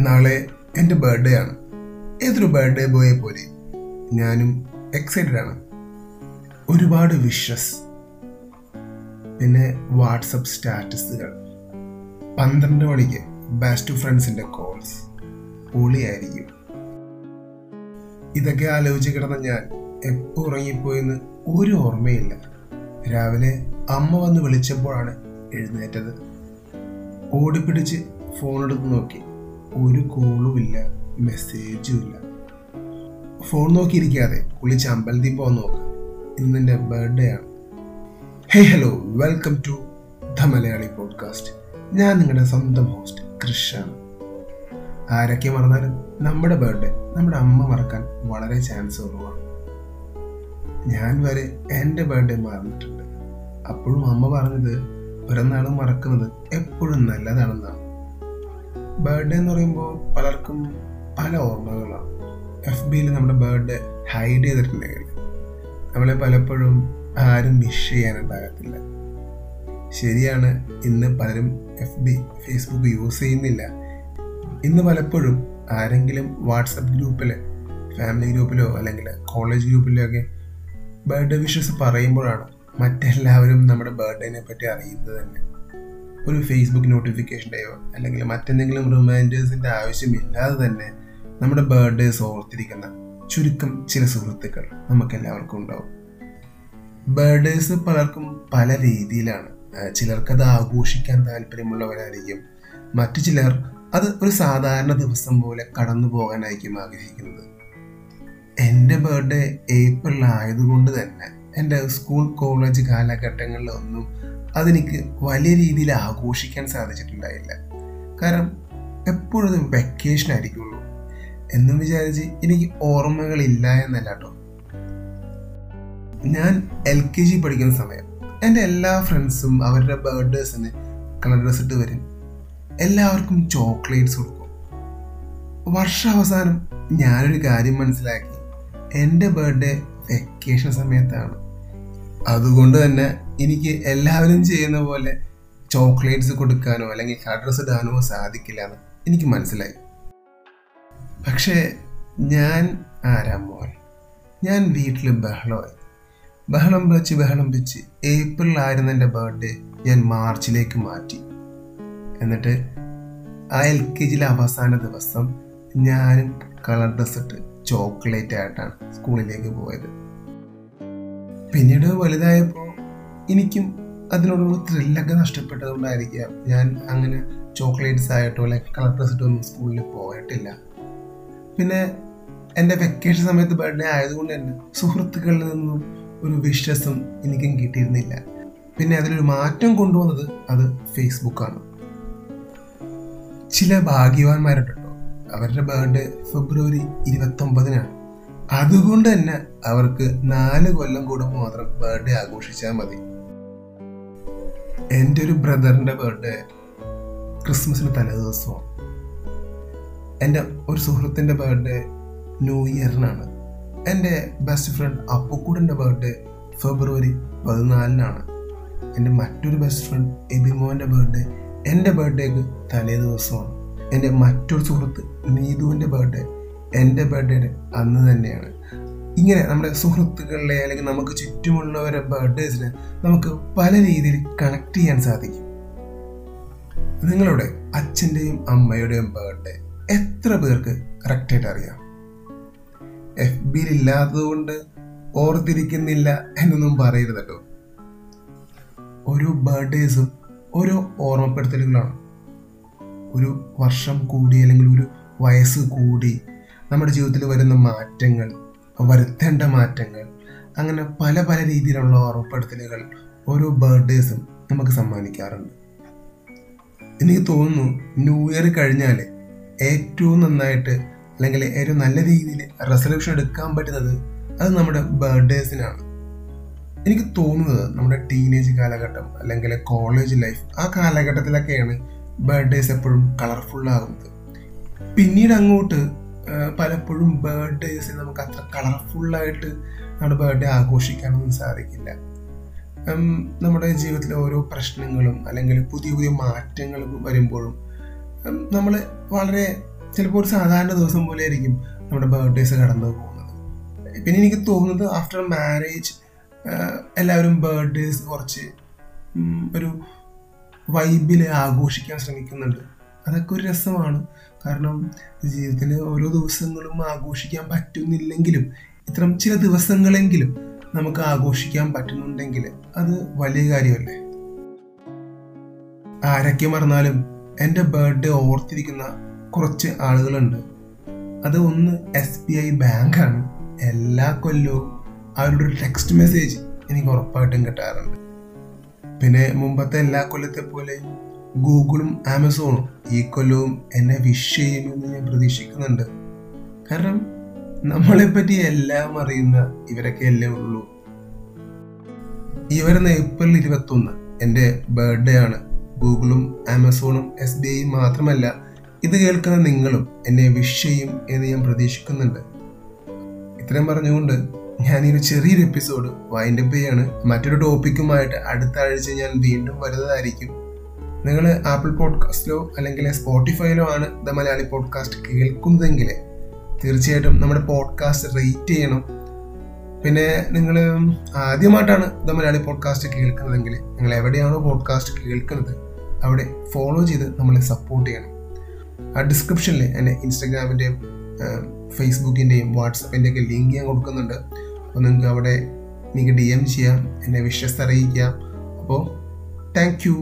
നാളെ എന്റെ ബർത്ത്ഡേ ആണ്. ഏതൊരു ബർത്ത്ഡേ ബോയെ പോലെ ഞാനും എക്സൈറ്റഡ് ആണ്. ഒരുപാട് വിഷസ് പിന്നെ വാട്സപ്പ് സ്റ്റാറ്റസുകൾ. പന്ത്രണ്ട് മണിക്ക് ബെസ്റ്റ് ഫ്രണ്ട്സിന്റെ കോൾസ് പൊളിയായിരിക്കും. ഇതൊക്കെ ആലോചിച്ച് കിടന്ന ഞാൻ എപ്പോൾ ഉറങ്ങിപ്പോയെന്ന് ഒരു ഓർമ്മയില്ല. രാവിലെ അമ്മ വന്ന് വിളിച്ചപ്പോഴാണ് എഴുന്നേറ്റത്. ഓടിപ്പിടിച്ച് ഫോൺ എടുത്ത് നോക്കി. ഒരു കോളും ഇല്ല മെസ്സേജും ഇല്ല. ഫോൺ നോക്കിയിരിക്കാതെ കുളിച്ച് അമ്പലത്തിൽ പോകാൻ നോക്ക്. ഇന്ന് എന്റെ ബർത്ത്ഡേ ആണ്. Hey hello welcome to the Malayali podcast ഞാൻ നിങ്ങളുടെ സ്വന്തം ഹോസ്റ്റ് ക്രിഷാണ് ആരൊക്കെ മറന്നാലും നമ്മുടെ ബർത്ത്ഡേ നമ്മുടെ അമ്മ മറക്കാൻ വളരെ ചാൻസ് കുറവാണ് ഞാൻ വരെ എന്റെ ബർത്ത്ഡേ മറന്നിട്ടുണ്ട്. അപ്പോഴും അമ്മ പറഞ്ഞത് പിറന്നാളും മറക്കുന്നത് എപ്പോഴും നല്ലതാണെന്നാണ്. ബർത്ത്ഡേ എന്ന് പറയുമ്പോൾ പലർക്കും പല ഓർമ്മകളാണ് എഫ് ബിയിൽ നമ്മുടെ ബർത്ത്ഡേ ഹൈഡ് ചെയ്തിട്ടുണ്ടെങ്കിൽ നമ്മളെ പലപ്പോഴും ആരും വിഷ് ചെയ്യാനുണ്ടാകത്തില്ല. ശരിയാണ് ഇന്ന് പലരും എഫ് ബി ഫേസ്ബുക്ക് യൂസ് ചെയ്യുന്നില്ല. ഇന്ന് പലപ്പോഴും ആരെങ്കിലും വാട്സപ്പ് ഗ്രൂപ്പിൽ ഫാമിലി ഗ്രൂപ്പിലോ അല്ലെങ്കിൽ കോളേജ് ഗ്രൂപ്പിലോ ഒക്കെ ബർത്ത്ഡേ വിഷസ് പറയുമ്പോഴാണ് മറ്റെല്ലാവരും നമ്മുടെ ബർത്ത്ഡേനെ പറ്റി അറിയുന്നത് തന്നെ. ഒരു ഫേസ്ബുക്ക് നോട്ടിഫിക്കേഷന്റെയോ അല്ലെങ്കിൽ മറ്റെന്തെങ്കിലും റിമൈൻഡേഴ്സിന്റെ ആവശ്യമില്ലാതെ തന്നെ നമ്മുടെ ബർത്ത്ഡേസ് ഓർത്തിരിക്കുന്ന ചുരുക്കം ചില സുഹൃത്തുക്കൾ നമുക്ക് എല്ലാവർക്കും ഉണ്ടാവും. ബർത്ത്ഡേസ് പലർക്കും പല രീതിയിലാണ്. ചിലർക്കത് ആഘോഷിക്കാൻ താല്പര്യമുള്ളവരായിരിക്കും. മറ്റു ചിലർ അത് ഒരു സാധാരണ ദിവസം പോലെ കടന്നു പോകാനായിരിക്കും ആഗ്രഹിക്കുന്നത്. എന്റെ ബർത്ത്ഡേ ഏപ്രിൽ ആയതുകൊണ്ട് തന്നെ എന്റെ സ്കൂൾ കോളേജ് കാലഘട്ടങ്ങളിലൊന്നും അതെനിക്ക് വലിയ രീതിയിൽ ആഘോഷിക്കാൻ സാധിച്ചിട്ടുണ്ടായില്ല. കാരണം എപ്പോഴും വെക്കേഷൻ ആയിരിക്കുള്ളൂ. എന്നും വിചാരിച്ച് എനിക്ക് ഓർമ്മകളില്ല എന്നല്ല കേട്ടോ ഞാൻ എൽ കെ ജി പഠിക്കുന്ന സമയം എന്റെ എല്ലാ ഫ്രണ്ട്സും അവരുടെ ബർത്ത്ഡേസിന് കളർ ഡ്രസ് ഇട്ട് വരും. എല്ലാവർക്കും ചോക്ലേറ്റ്സ് കൊടുക്കും. വർഷാവസാനം ഞാനൊരു കാര്യം മനസ്സിലാക്കി. എന്റെ ബർത്ത്ഡേ വെക്കേഷൻ സമയത്താണ്. അതുകൊണ്ട് തന്നെ എനിക്ക് എല്ലാവരും ചെയ്യുന്ന പോലെ ചോക്ലേറ്റ്സ് കൊടുക്കാനോ അല്ലെങ്കിൽ അഡ്രസ്സ് ഡ്രസ് ഇടാനോ സാധിക്കില്ല എന്ന് എനിക്ക് മനസ്സിലായി. പക്ഷേ ഞാൻ ആരാ മോൻ? ഞാൻ വീട്ടിൽ ബഹളമായി. ബഹളം വെച്ച് ബഹളം വെച്ച് ഏപ്രിൽ ആയിരുന്നു എന്റെ ബർത്ത്ഡേ ഞാൻ മാർച്ചിലേക്ക് മാറ്റി. എന്നിട്ട് ആ എൽ കെ ജിയിലെ അവസാന ദിവസം ഞാനും കളർ ഡ്രസ്സിട്ട് ചോക്ലേറ്റ് ആയിട്ടാണ് സ്കൂളിലേക്ക് പോയത്. പിന്നീട് വലുതായപ്പോൾ എനിക്കും അതിനോടുള്ള ത്രില്ലൊക്കെ നഷ്ടപ്പെട്ടതുകൊണ്ടായിരിക്കാം ഞാൻ അങ്ങനെ ചോക്ലേറ്റ്സ് ആയിട്ടോ അല്ലെങ്കിൽ കളർ ഡ്രസ്സിട്ടോ ഒന്നും സ്കൂളിൽ പോയിട്ടില്ല. പിന്നെ എന്റെ വെക്കേഷൻ സമയത്ത് ബർത്ത്ഡേ ആയതുകൊണ്ട് തന്നെ സുഹൃത്തുക്കളിൽ നിന്നും ഒരു വിശ്വാസം എനിക്കും കിട്ടിയിരുന്നില്ല. പിന്നെ അതിലൊരു മാറ്റം കൊണ്ടുവന്നത് അത് ഫേസ്ബുക്കാണ് ചില ഭാഗ്യവാന്മാരുണ്ടോ അവരുടെ ബർത്ത്ഡേ ഫെബ്രുവരി ഇരുപത്തൊമ്പതിനാണ്. അതുകൊണ്ട് തന്നെ അവർക്ക് നാല് കൊല്ലം കൂടുമ്പോൾ മാത്രം ബർത്ത്ഡേ ആഘോഷിച്ചാൽ മതി. എന്റെ ഒരു ബ്രദറിന്റെ ബർത്ത്ഡേ ക്രിസ്മസിന് തലേദിവസമാണ്. എന്റെ ഒരു സുഹൃത്തിന്റെ ബർത്ത്ഡേ ന്യൂ ഇയറിനാണ് എന്റെ ബെസ്റ്റ് ഫ്രണ്ട് അപ്പുക്കൂടിന്റെ ബർത്ത്ഡേ ഫെബ്രുവരി പതിനാലിനാണ്. എന്റെ മറ്റൊരു ബെസ്റ്റ് ഫ്രണ്ട് എബിമോന്റെ ബർത്ത്ഡേ എന്റെ ബർത്ത്ഡേക്ക് തലേ ദിവസമാണ് എന്റെ മറ്റൊരു സുഹൃത്ത് നീതുവിന്റെ ബർത്ത്ഡേ എന്റെ ബർത്ത്ഡേ അന്ന് തന്നെയാണ്. ഇങ്ങനെ നമ്മുടെ സുഹൃത്തുക്കളിലെ അല്ലെങ്കിൽ നമുക്ക് ചുറ്റുമുള്ളവരുടെ ബർത്ത്ഡേസിന് നമുക്ക് പല രീതിയിൽ കണക്ട് ചെയ്യാൻ സാധിക്കും. നിങ്ങളുടെ അച്ഛന്റെയും അമ്മയുടെയും ബർത്ത്ഡേ എത്ര പേർക്ക് കറക്റ്റായിട്ട് അറിയാം? എഫ് ബിയിൽ ഓർത്തിരിക്കുന്നില്ല എന്നൊന്നും പറയരുത് കേട്ടോ ഓരോ ബർത്ത്ഡേസും ഓരോ ഓർമ്മപ്പെടുത്തലുകളാണ്. ഒരു വർഷം കൂടി അല്ലെങ്കിൽ ഒരു വയസ്സ് കൂടി നമ്മുടെ ജീവിതത്തിൽ വരുന്ന മാറ്റങ്ങൾ വരുത്തേണ്ട മാറ്റങ്ങൾ അങ്ങനെ പല പല രീതിയിലുള്ള ഓർമ്മപ്പെടുത്തലുകൾ ഓരോ ബർത്ത്ഡേസും നമുക്ക് സമ്മാനിക്കാറുണ്ട്. എനിക്ക് തോന്നുന്നു ന്യൂ ഇയർ കഴിഞ്ഞാൽ ഏറ്റവും നന്നായിട്ട് അല്ലെങ്കിൽ ഏറ്റവും നല്ല രീതിയിൽ റെസൊല്യൂഷൻ എടുക്കാൻ പറ്റുന്നത് അത് നമ്മുടെ ബർത്ത്ഡേസിനാണ് എനിക്ക് തോന്നുന്നത് നമ്മുടെ ടീനേജ് കാലഘട്ടം അല്ലെങ്കിൽ കോളേജ് ലൈഫ് ആ കാലഘട്ടത്തിലൊക്കെയാണ് ബർത്ത്ഡേസ് എപ്പോഴും കളർഫുള്ളാകുന്നത് പിന്നീട് അങ്ങോട്ട് പലപ്പോഴും ബർത്ത്ഡേസ് നമുക്ക് അത്ര കളർഫുള്ളായിട്ട് നമ്മുടെ ബർത്ത്ഡേ ആഘോഷിക്കാനൊന്നും സാധിക്കില്ല. നമ്മുടെ ജീവിതത്തിലെ ഓരോ പ്രശ്നങ്ങളും അല്ലെങ്കിൽ പുതിയ പുതിയ മാറ്റങ്ങൾ വരുമ്പോഴും നമ്മൾ വളരെ ചിലപ്പോൾ ഒരു സാധാരണ ദിവസം പോലെ ആയിരിക്കും നമ്മുടെ ബർത്ത്ഡേസ് കടന്നു പോകുന്നത്. പിന്നെ എനിക്ക് തോന്നുന്നത് ആഫ്റ്റർ മാരേജ് എല്ലാവരും ബർത്ത്ഡേസ് കുറച്ച് ഒരു വൈബിൽ ആഘോഷിക്കാൻ ശ്രമിക്കുന്നുണ്ട്. അതൊക്കെ ഒരു രസമാണ്. കാരണം ജീവിതത്തിൽ ഓരോ ദിവസങ്ങളും ആഘോഷിക്കാൻ പറ്റുന്നില്ലെങ്കിലും ഇത്തരം ചില ദിവസങ്ങളെങ്കിലും നമുക്ക് ആഘോഷിക്കാൻ പറ്റുന്നുണ്ടെങ്കിൽ അത് വലിയ കാര്യമല്ലേ? ആരൊക്കെ മറന്നാലും എന്റെ ബർത്ത്ഡേ ഓർത്തിരിക്കുന്ന കുറച്ച് ആളുകളുണ്ട്. അത് ഒന്ന് എസ് ബി ഐ ബാങ്കാണ് എല്ലാ കൊല്ലവും അവരുടെ ഒരു ടെക്സ്റ്റ് മെസ്സേജ് എനിക്ക് ഉറപ്പായിട്ടും കിട്ടാറുണ്ട്. പിന്നെ മുമ്പത്തെ എല്ലാ കൊല്ലത്തെ പോലെ ഗൂഗിളും ആമസോണും ഈ കൊല്ലവും എന്നെ വിഷ് ചെയ്യുമെന്ന് ഞാൻ പ്രതീക്ഷിക്കുന്നുണ്ട്. കാരണം നമ്മളെ പറ്റി എല്ലാം അറിയുന്ന ഇവരൊക്കെ അല്ലേ ഉള്ളൂ. ഈ ഏപ്രിൽ ഇരുപത്തി ഒന്ന് എന്റെ ബർത്ത്ഡേ ആണ്. ഗൂഗിളും ആമസോണും എസ് ബി ഐയും മാത്രമല്ല ഇത് കേൾക്കുന്ന നിങ്ങളും എന്നെ വിഷ് ചെയ്യും എന്ന് ഞാൻ പ്രതീക്ഷിക്കുന്നുണ്ട്. ഇത്രയും പറഞ്ഞുകൊണ്ട് ഞാൻ ഈ ചെറിയൊരു എപ്പിസോഡ് വൈൻഡപ്പ് ചെയ്യാണ്. മറ്റൊരു ടോപ്പിക്കുമായിട്ട് അടുത്ത ആഴ്ച ഞാൻ വീണ്ടും വരുന്നതായിരിക്കും. നിങ്ങൾ ആപ്പിൾ പോഡ്കാസ്റ്റിലോ അല്ലെങ്കിൽ സ്പോട്ടിഫൈയിലോ ആണ് ദ മലയാളി പോഡ്കാസ്റ്റ് കേൾക്കുന്നതെങ്കിൽ തീർച്ചയായിട്ടും നമ്മുടെ പോഡ്കാസ്റ്റ് റേറ്റ് ചെയ്യണം. പിന്നെ നിങ്ങൾ ആദ്യമായിട്ടാണ് ദ മലയാളി പോഡ്കാസ്റ്റ് കേൾക്കുന്നതെങ്കിൽ നിങ്ങൾ എവിടെയാണോ പോഡ്കാസ്റ്റ് കേൾക്കുന്നത് അവിടെ ഫോളോ ചെയ്ത് നമ്മളെ സപ്പോർട്ട് ചെയ്യണം. ആ ഡിസ്ക്രിപ്ഷനിൽ എന്റെ ഇൻസ്റ്റഗ്രാമിന്റെയും ഫേസ്ബുക്കിന്റെയും വാട്സപ്പിന്റെ ഒക്കെ ലിങ്ക് ഞാൻ കൊടുക്കുന്നുണ്ട്. അപ്പോൾ നിങ്ങൾക്ക് അവിടെ നിങ്ങൾക്ക് ഡി എം ചെയ്യാം എന്നെ വിശ്വസ്തറിയിക്കാം അപ്പോൾ താങ്ക് യു.